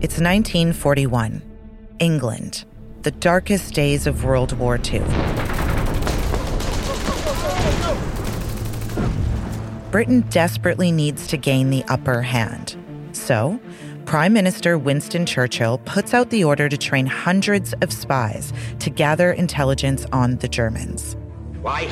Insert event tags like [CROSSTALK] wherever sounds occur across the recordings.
It's 1941, England, the darkest days of World War II. Britain desperately needs to gain the upper hand. So, Prime Minister Winston Churchill puts out the order to train hundreds of spies to gather intelligence on the Germans. Twice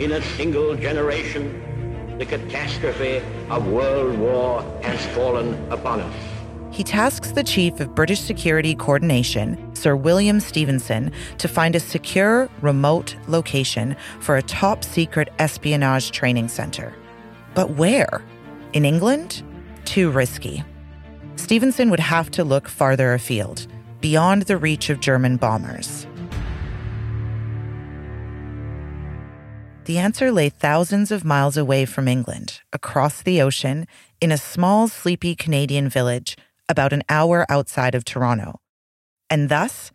in a single generation, the catastrophe of World War has fallen upon us. He tasks the chief of British Security Coordination, Sir William Stephenson, to find a secure, remote location for a top secret espionage training center. But where? In England? Too risky. Stephenson would have to look farther afield, beyond the reach of German bombers. The answer lay thousands of miles away from England, across the ocean, in a small, sleepy Canadian village about an hour outside of Toronto. And thus,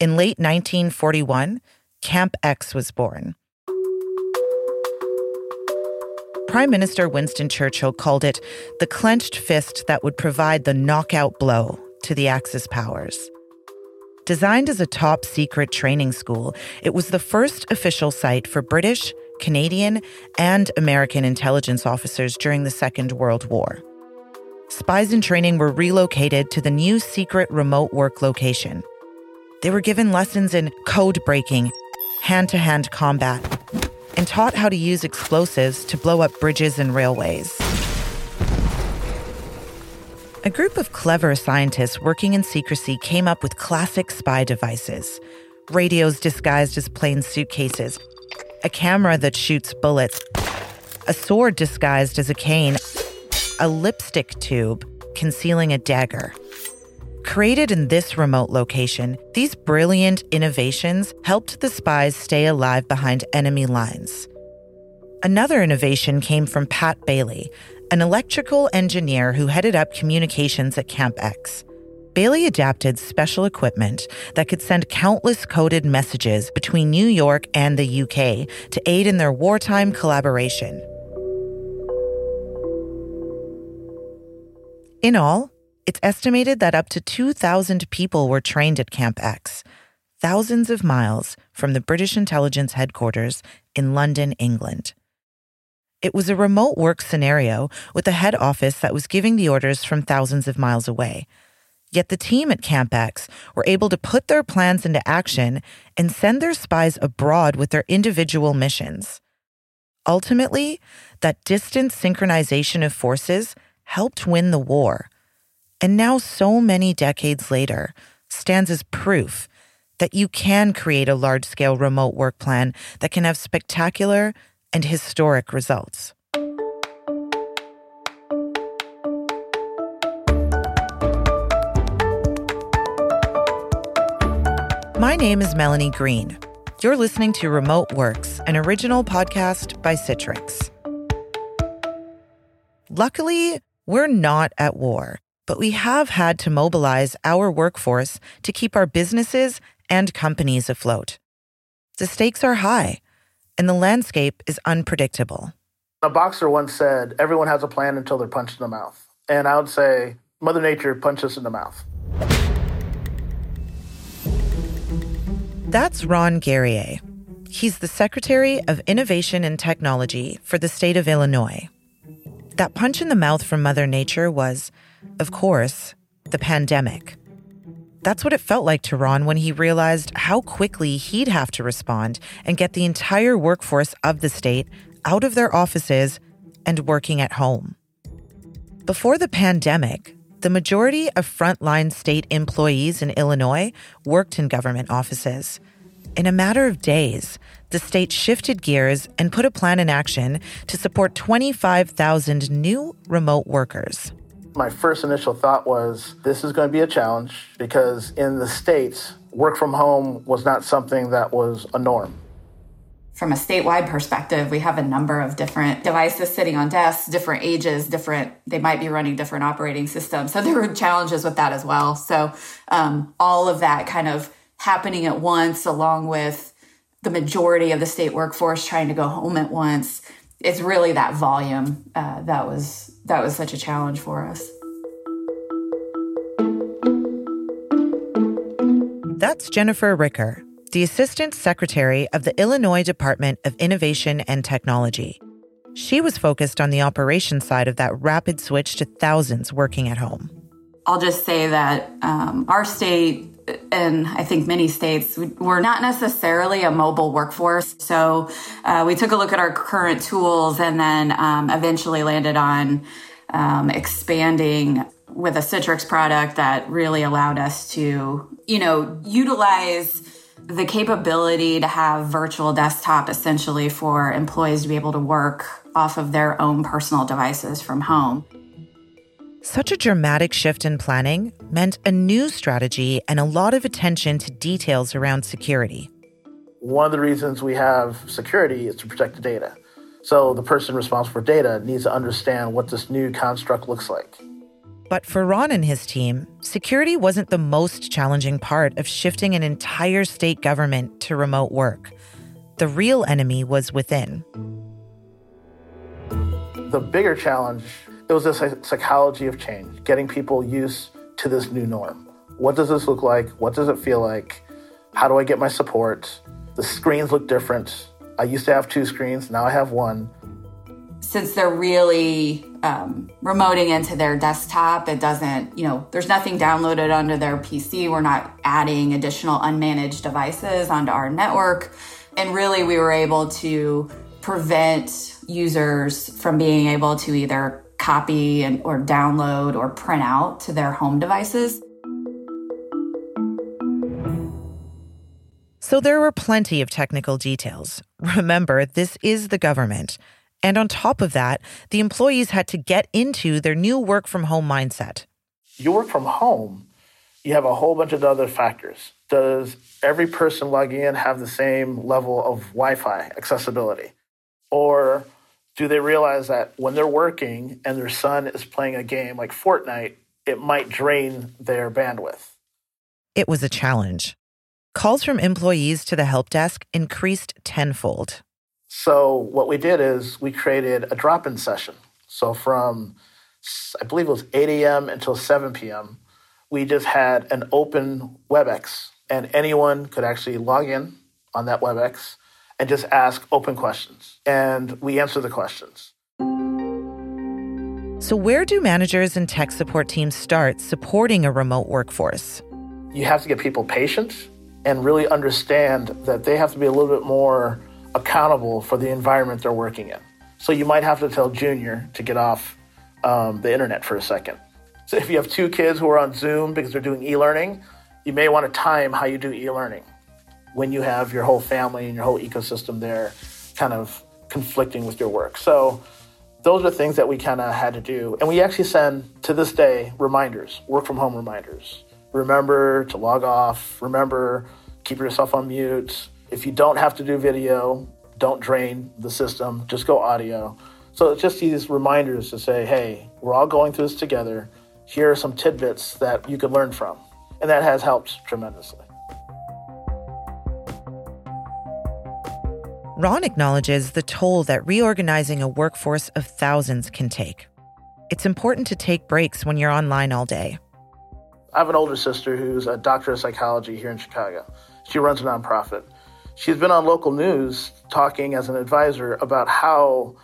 in late 1941, Camp X was born. Prime Minister Winston Churchill called it the clenched fist that would provide the knockout blow to the Axis powers. Designed as a top secret training school, it was the first official site for British, Canadian, and American intelligence officers during the Second World War spies in training were relocated to the new secret remote work location. They were given lessons in code breaking, hand to hand combat, and taught how to use explosives to blow up bridges and railways. A group of clever scientists working in secrecy came up with classic spy devices radios disguised as plain suitcases, a camera that shoots bullets, a sword disguised as a cane, a lipstick tube concealing a dagger. Created in this remote location, these brilliant innovations helped the spies stay alive behind enemy lines. Another innovation came from Pat Bayly, an electrical engineer who headed up communications at Camp X. Bayly adapted special equipment that could send countless coded messages between New York and the UK to aid in their wartime collaboration. In all, it's estimated that up to 2,000 people were trained at Camp X, thousands of miles from the British intelligence headquarters in London, England. It was a remote work scenario with a head office that was giving the orders from thousands of miles away. Yet the team at Camp X were able to put their plans into action and send their spies abroad with their individual missions. Ultimately, that distant synchronization of forces helped win the war, and now, so many decades later, stands as proof that you can create a large scale remote work plan that can have spectacular and historic results. My name is Melanie Green. You're listening to Remote Works, an original podcast by Citrix. Luckily, we're not at war, but we have had to mobilize our workforce to keep our businesses and companies afloat. The stakes are high, and the landscape is unpredictable. A boxer once said, Everyone has a plan until they're punched in the mouth. And I would say, Mother Nature punched us in the mouth. That's Ron Guerrier. He's the Secretary of Innovation and Technology for the state of Illinois. That punch in the mouth from Mother Nature was, of course, the pandemic. That's what it felt like to Ron when he realized how quickly he'd have to respond and get the entire workforce of the state out of their offices and working at home. Before the pandemic, the majority of frontline state employees in Illinois worked in government offices. In a matter of days, the state shifted gears and put a plan in action to support 25,000 new remote workers. My first initial thought was this is going to be a challenge because in the States, work from home was not something that was a norm. From a statewide perspective, we have a number of different devices sitting on desks, different ages, different, they might be running different operating systems. So there were challenges with that as well. So um, all of that kind of happening at once, along with the majority of the state workforce trying to go home at once. It's really that volume uh, that was that was such a challenge for us. That's Jennifer Ricker, the Assistant Secretary of the Illinois Department of Innovation and Technology. She was focused on the operations side of that rapid switch to thousands working at home. I'll just say that um, our state and I think many states, we're not necessarily a mobile workforce. So uh, we took a look at our current tools and then um, eventually landed on um, expanding with a Citrix product that really allowed us to, you know, utilize the capability to have virtual desktop essentially for employees to be able to work off of their own personal devices from home. Such a dramatic shift in planning meant a new strategy and a lot of attention to details around security. One of the reasons we have security is to protect the data. So the person responsible for data needs to understand what this new construct looks like. But for Ron and his team, security wasn't the most challenging part of shifting an entire state government to remote work. The real enemy was within. The bigger challenge it was a psychology of change, getting people used to this new norm. What does this look like? What does it feel like? How do I get my support? The screens look different. I used to have two screens, now I have one. Since they're really um, remoting into their desktop, it doesn't, you know, there's nothing downloaded onto their PC. We're not adding additional unmanaged devices onto our network. And really, we were able to prevent users from being able to either copy and, or download or print out to their home devices. So there were plenty of technical details. Remember, this is the government. And on top of that, the employees had to get into their new work from home mindset. You work from home, you have a whole bunch of other factors. Does every person logging in have the same level of Wi Fi accessibility? Or do they realize that when they're working and their son is playing a game like Fortnite, it might drain their bandwidth? It was a challenge. Calls from employees to the help desk increased tenfold. So, what we did is we created a drop in session. So, from I believe it was 8 a.m. until 7 p.m., we just had an open WebEx, and anyone could actually log in on that WebEx and just ask open questions. And we answer the questions. So, where do managers and tech support teams start supporting a remote workforce? You have to get people patient and really understand that they have to be a little bit more accountable for the environment they're working in. So, you might have to tell Junior to get off um, the internet for a second. So, if you have two kids who are on Zoom because they're doing e learning, you may want to time how you do e learning when you have your whole family and your whole ecosystem there kind of conflicting with your work. So those are things that we kind of had to do. And we actually send to this day reminders, work from home reminders. Remember to log off, remember keep yourself on mute. If you don't have to do video, don't drain the system, just go audio. So it's just these reminders to say, hey, we're all going through this together. Here are some tidbits that you can learn from. And that has helped tremendously. Ron acknowledges the toll that reorganizing a workforce of thousands can take. It's important to take breaks when you're online all day. I have an older sister who's a doctor of psychology here in Chicago. She runs a nonprofit. She's been on local news talking as an advisor about how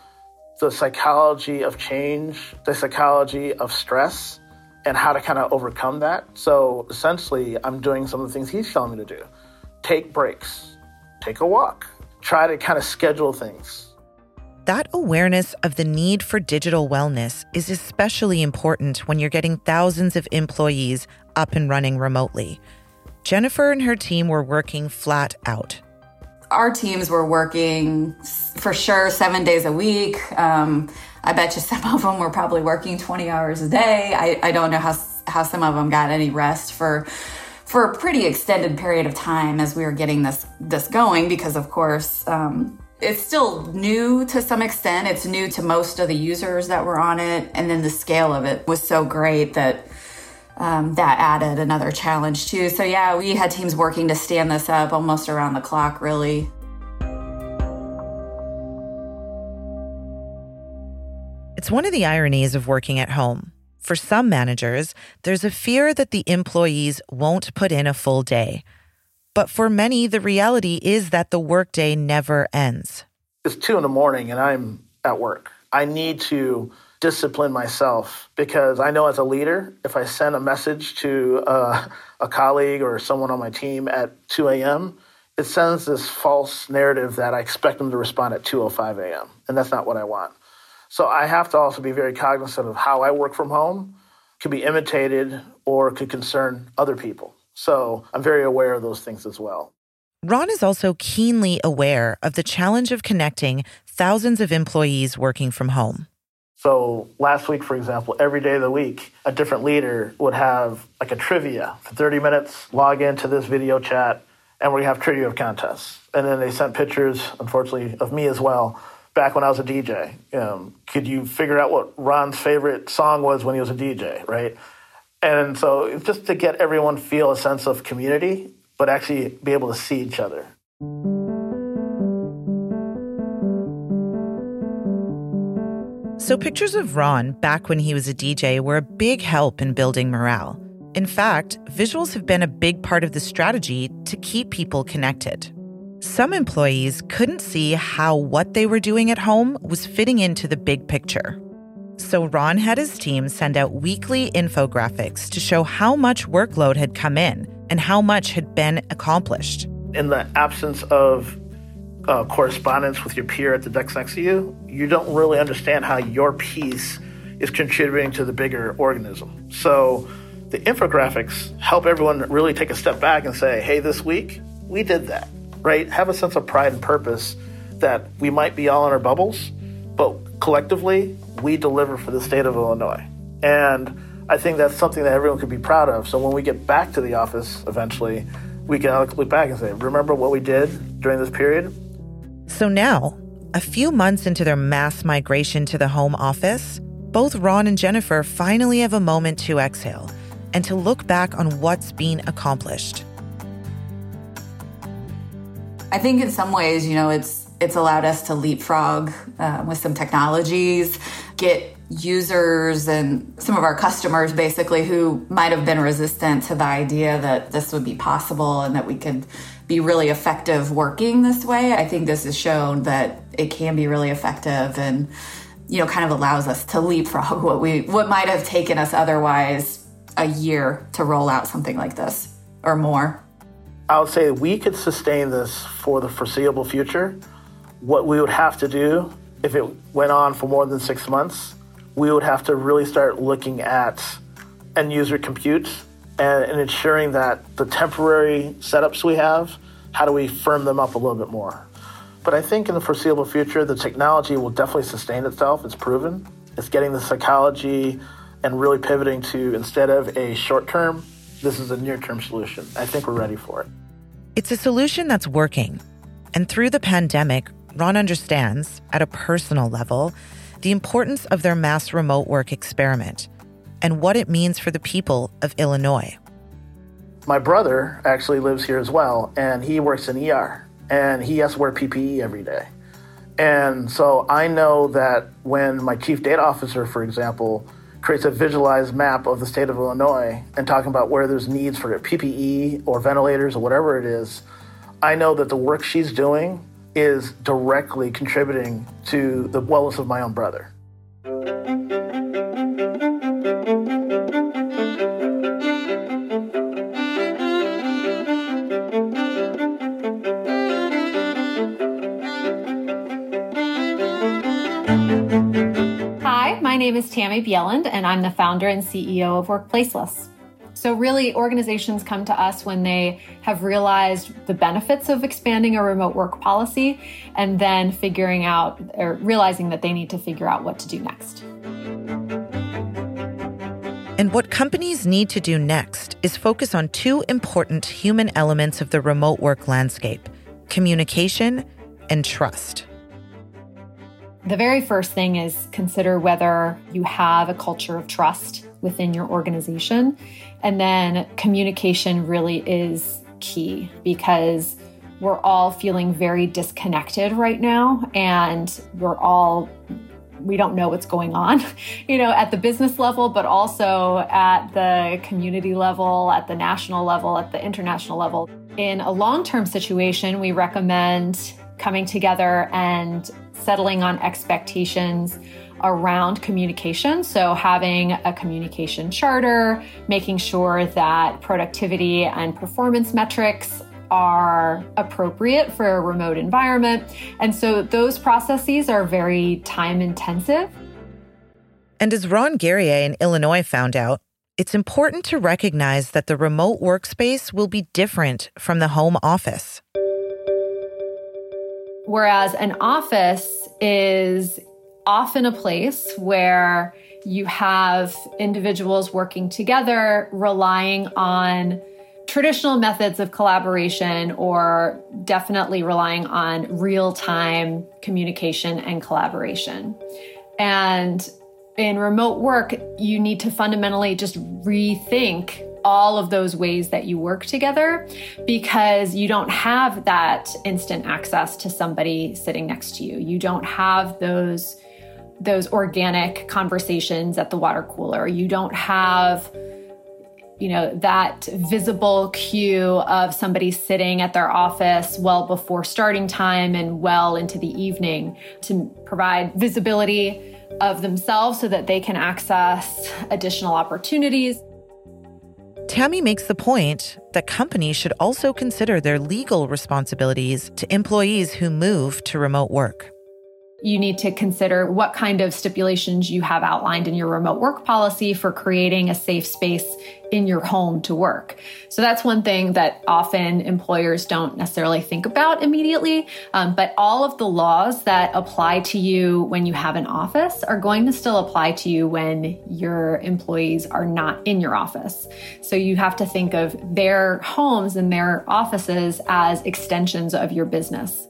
the psychology of change, the psychology of stress, and how to kind of overcome that. So essentially, I'm doing some of the things he's telling me to do take breaks, take a walk, try to kind of schedule things. That awareness of the need for digital wellness is especially important when you're getting thousands of employees up and running remotely. Jennifer and her team were working flat out. Our teams were working for sure seven days a week. Um, I bet you some [LAUGHS] of them were probably working 20 hours a day. I, I don't know how, how some of them got any rest for for a pretty extended period of time as we were getting this this going because of course um, it's still new to some extent. It's new to most of the users that were on it. And then the scale of it was so great that um, that added another challenge too. So yeah we had teams working to stand this up almost around the clock really. It's one of the ironies of working at home for some managers, there's a fear that the employees won't put in a full day. But for many, the reality is that the workday never ends. It's two in the morning and I'm at work. I need to discipline myself because I know as a leader, if I send a message to uh, a colleague or someone on my team at 2 a.m., it sends this false narrative that I expect them to respond at 2:05 a.m. and that's not what I want. So I have to also be very cognizant of how I work from home could be imitated or could concern other people. So I'm very aware of those things as well. Ron is also keenly aware of the challenge of connecting thousands of employees working from home. So last week, for example, every day of the week, a different leader would have like a trivia for 30 minutes, log into this video chat, and we have trivia of contests. And then they sent pictures, unfortunately, of me as well, back when I was a DJ. Um, could you figure out what Ron's favorite song was when he was a DJ, right? And so just to get everyone feel a sense of community, but actually be able to see each other. So, pictures of Ron back when he was a DJ were a big help in building morale. In fact, visuals have been a big part of the strategy to keep people connected. Some employees couldn't see how what they were doing at home was fitting into the big picture. So, Ron had his team send out weekly infographics to show how much workload had come in and how much had been accomplished. In the absence of uh, correspondence with your peer at the desk next to you, you don't really understand how your piece is contributing to the bigger organism. So the infographics help everyone really take a step back and say, hey, this week we did that, right? Have a sense of pride and purpose that we might be all in our bubbles, but collectively we deliver for the state of Illinois. And I think that's something that everyone could be proud of. So when we get back to the office eventually, we can look back and say, remember what we did during this period? So now, a few months into their mass migration to the home office, both Ron and Jennifer finally have a moment to exhale and to look back on what's been accomplished. I think in some ways, you know, it's it's allowed us to leapfrog uh, with some technologies, get users and some of our customers basically who might have been resistant to the idea that this would be possible and that we could be really effective working this way. I think this has shown that it can be really effective and you know kind of allows us to leapfrog [LAUGHS] what we what might have taken us otherwise a year to roll out something like this or more. I would say we could sustain this for the foreseeable future. What we would have to do if it went on for more than 6 months, we would have to really start looking at end user compute and, and ensuring that the temporary setups we have, how do we firm them up a little bit more? But I think in the foreseeable future, the technology will definitely sustain itself. It's proven. It's getting the psychology and really pivoting to instead of a short term, this is a near term solution. I think we're ready for it. It's a solution that's working. And through the pandemic, Ron understands, at a personal level, the importance of their mass remote work experiment and what it means for the people of Illinois. My brother actually lives here as well, and he works in ER, and he has to wear PPE every day. And so I know that when my chief data officer, for example, creates a visualized map of the state of Illinois and talking about where there's needs for PPE or ventilators or whatever it is, I know that the work she's doing is directly contributing to the wellness of my own brother. Name is Tammy Bjelland, and I'm the founder and CEO of Workplaceless. So, really, organizations come to us when they have realized the benefits of expanding a remote work policy and then figuring out or realizing that they need to figure out what to do next. And what companies need to do next is focus on two important human elements of the remote work landscape communication and trust. The very first thing is consider whether you have a culture of trust within your organization. And then communication really is key because we're all feeling very disconnected right now and we're all we don't know what's going on, [LAUGHS] you know, at the business level, but also at the community level, at the national level, at the international level. In a long term situation, we recommend coming together and settling on expectations around communication. So, having a communication charter, making sure that productivity and performance metrics are appropriate for a remote environment. And so those processes are very time intensive. And as Ron Guerrier in Illinois found out, it's important to recognize that the remote workspace will be different from the home office. Whereas an office is often a place where you have individuals working together, relying on traditional methods of collaboration or definitely relying on real time communication and collaboration. And in remote work, you need to fundamentally just rethink all of those ways that you work together because you don't have that instant access to somebody sitting next to you. You don't have those those organic conversations at the water cooler. You don't have you know, that visible cue of somebody sitting at their office well before starting time and well into the evening to provide visibility of themselves so that they can access additional opportunities. Tammy makes the point that companies should also consider their legal responsibilities to employees who move to remote work you need to consider what kind of stipulations you have outlined in your remote work policy for creating a safe space in your home to work. So that's one thing that often employers don't necessarily think about immediately. Um, but all of the laws that apply to you when you have an office are going to still apply to you when your employees are not in your office. So you have to think of their homes and their offices as extensions of your business.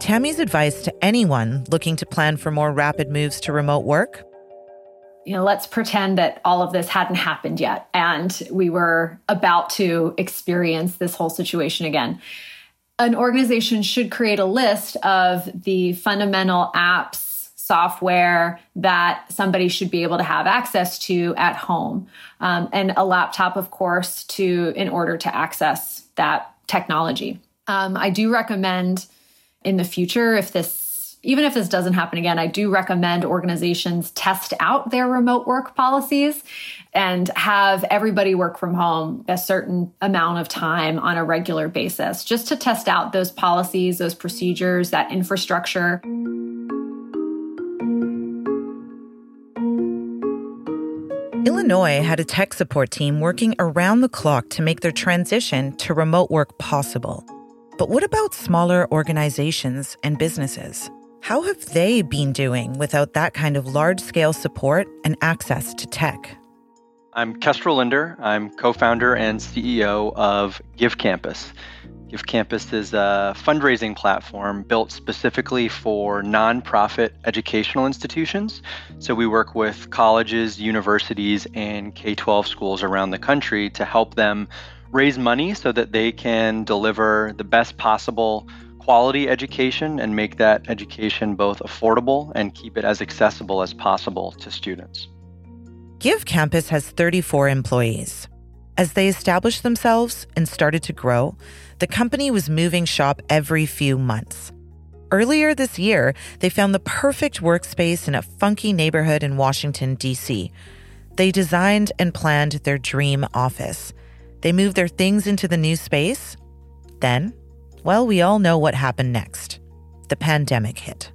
Tammy's advice to anyone looking to plan for more rapid moves to remote work? You know, let's pretend that all of this hadn't happened yet and we were about to experience this whole situation again. An organization should create a list of the fundamental apps, software that somebody should be able to have access to at home, um, and a laptop, of course, to in order to access that technology. Um, I do recommend in the future, if this even if this doesn't happen again, I do recommend organizations test out their remote work policies and have everybody work from home a certain amount of time on a regular basis just to test out those policies, those procedures, that infrastructure. Illinois had a tech support team working around the clock to make their transition to remote work possible. But what about smaller organizations and businesses? How have they been doing without that kind of large scale support and access to tech? I'm Kestrel Linder. I'm co founder and CEO of Give Campus. Give Campus is a fundraising platform built specifically for nonprofit educational institutions. So we work with colleges, universities, and K 12 schools around the country to help them raise money so that they can deliver the best possible quality education and make that education both affordable and keep it as accessible as possible to students. Give Campus has 34 employees. As they established themselves and started to grow, the company was moving shop every few months. Earlier this year, they found the perfect workspace in a funky neighborhood in Washington, D.C. They designed and planned their dream office they moved their things into the new space. Then, well, we all know what happened next. The pandemic hit.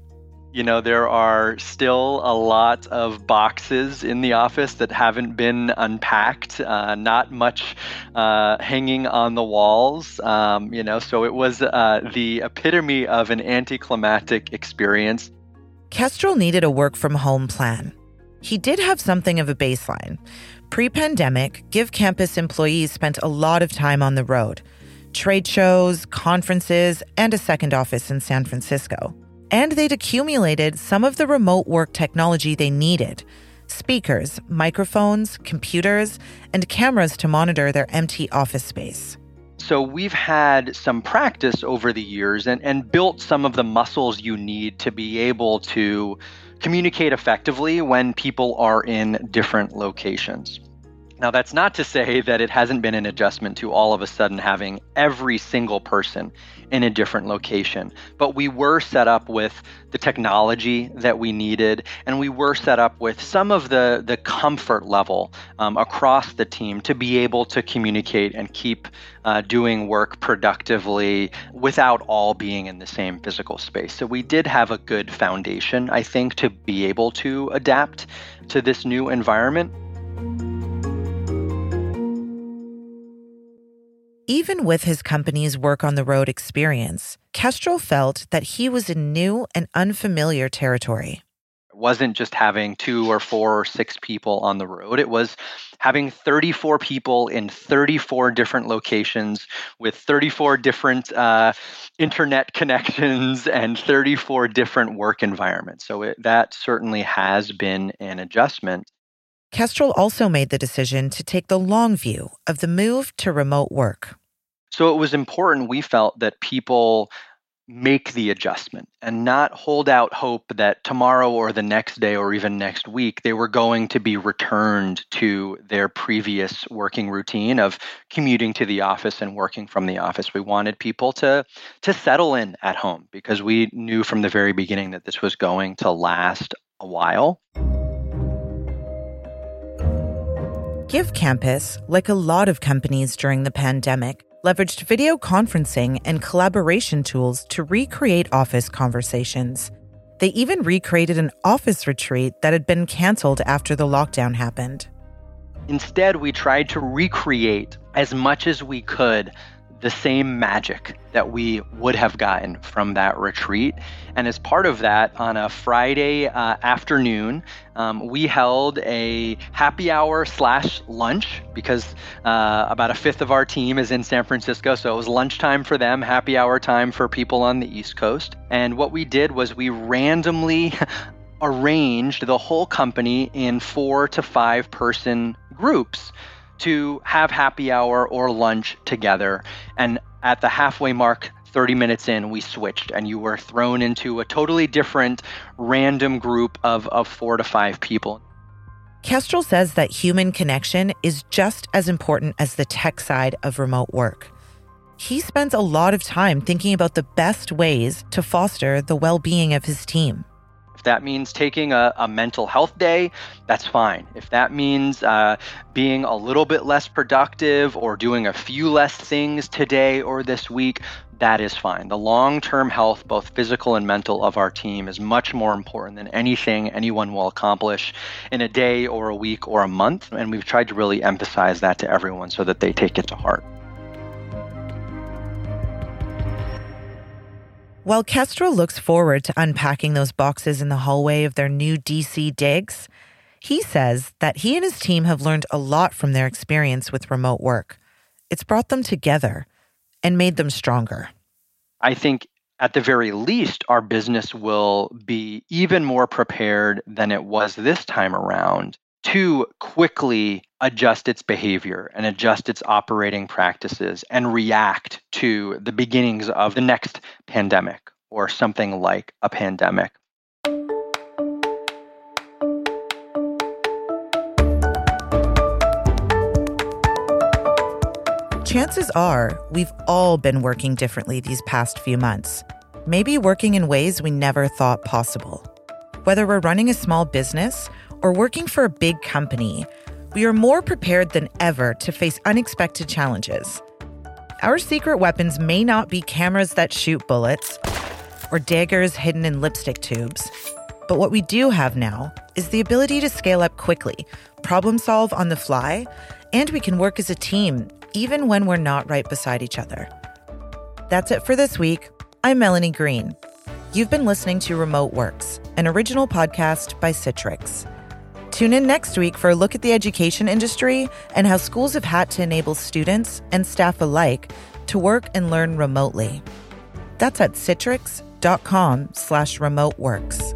You know, there are still a lot of boxes in the office that haven't been unpacked, uh, not much uh, hanging on the walls. Um, you know, so it was uh, the epitome of an anticlimactic experience. Kestrel needed a work from home plan. He did have something of a baseline. Pre pandemic, Give Campus employees spent a lot of time on the road trade shows, conferences, and a second office in San Francisco. And they'd accumulated some of the remote work technology they needed speakers, microphones, computers, and cameras to monitor their empty office space. So we've had some practice over the years and, and built some of the muscles you need to be able to communicate effectively when people are in different locations. Now, that's not to say that it hasn't been an adjustment to all of a sudden having every single person in a different location, but we were set up with the technology that we needed, and we were set up with some of the, the comfort level um, across the team to be able to communicate and keep uh, doing work productively without all being in the same physical space. So, we did have a good foundation, I think, to be able to adapt to this new environment. Even with his company's work on the road experience, Kestrel felt that he was in new and unfamiliar territory. It wasn't just having two or four or six people on the road, it was having 34 people in 34 different locations with 34 different uh, internet connections [LAUGHS] and 34 different work environments. So it, that certainly has been an adjustment. Kestrel also made the decision to take the long view of the move to remote work. So it was important, we felt, that people make the adjustment and not hold out hope that tomorrow or the next day or even next week they were going to be returned to their previous working routine of commuting to the office and working from the office we wanted people to to settle in at home because we knew from the very beginning that this was going to last a while Give Campus, like a lot of companies during the pandemic, leveraged video conferencing and collaboration tools to recreate office conversations. They even recreated an office retreat that had been canceled after the lockdown happened. Instead, we tried to recreate as much as we could the same magic that we would have gotten from that retreat. And as part of that, on a Friday uh, afternoon, um, we held a happy hour slash lunch because uh, about a fifth of our team is in San Francisco. So it was lunchtime for them, happy hour time for people on the East Coast. And what we did was we randomly [LAUGHS] arranged the whole company in four to five person groups to have happy hour or lunch together. And at the halfway mark, 30 minutes in, we switched, and you were thrown into a totally different random group of, of four to five people. Kestrel says that human connection is just as important as the tech side of remote work. He spends a lot of time thinking about the best ways to foster the well being of his team that means taking a, a, mental health day, that's fine. If that means uh, being a little bit less productive or doing a few less things today or this week, that is fine. The long term health, both physical and mental, of our team is much more important than anything anyone will accomplish in a day or a week or a month. And we've tried to really emphasize that to everyone so that they take it to heart. While Kestrel looks forward to unpacking those boxes in the hallway of their new DC digs, he says that he and his team have learned a lot from their experience with remote work. It's brought them together and made them stronger. I think at the very least, our business will be even more prepared than it was this time around to quickly adjust its behavior and adjust its operating practices and react to the beginnings of the next pandemic or something like a pandemic. Chances are we've all been working differently these past few months, maybe working in ways we never thought possible. Whether we're running a small business or working for a big company, we are more prepared than ever to face unexpected challenges. Our secret weapons may not be cameras that shoot bullets or daggers hidden in lipstick tubes, but what we do have now is the ability to scale up quickly, problem solve on the fly, and we can work as a team even when we're not right beside each other. That's it for this week. I'm Melanie Green. You've been listening to Remote Works, an original podcast by Citrix. Tune in next week for a look at the education industry and how schools have had to enable students and staff alike to work and learn remotely. That's at citrix.com slash remote works.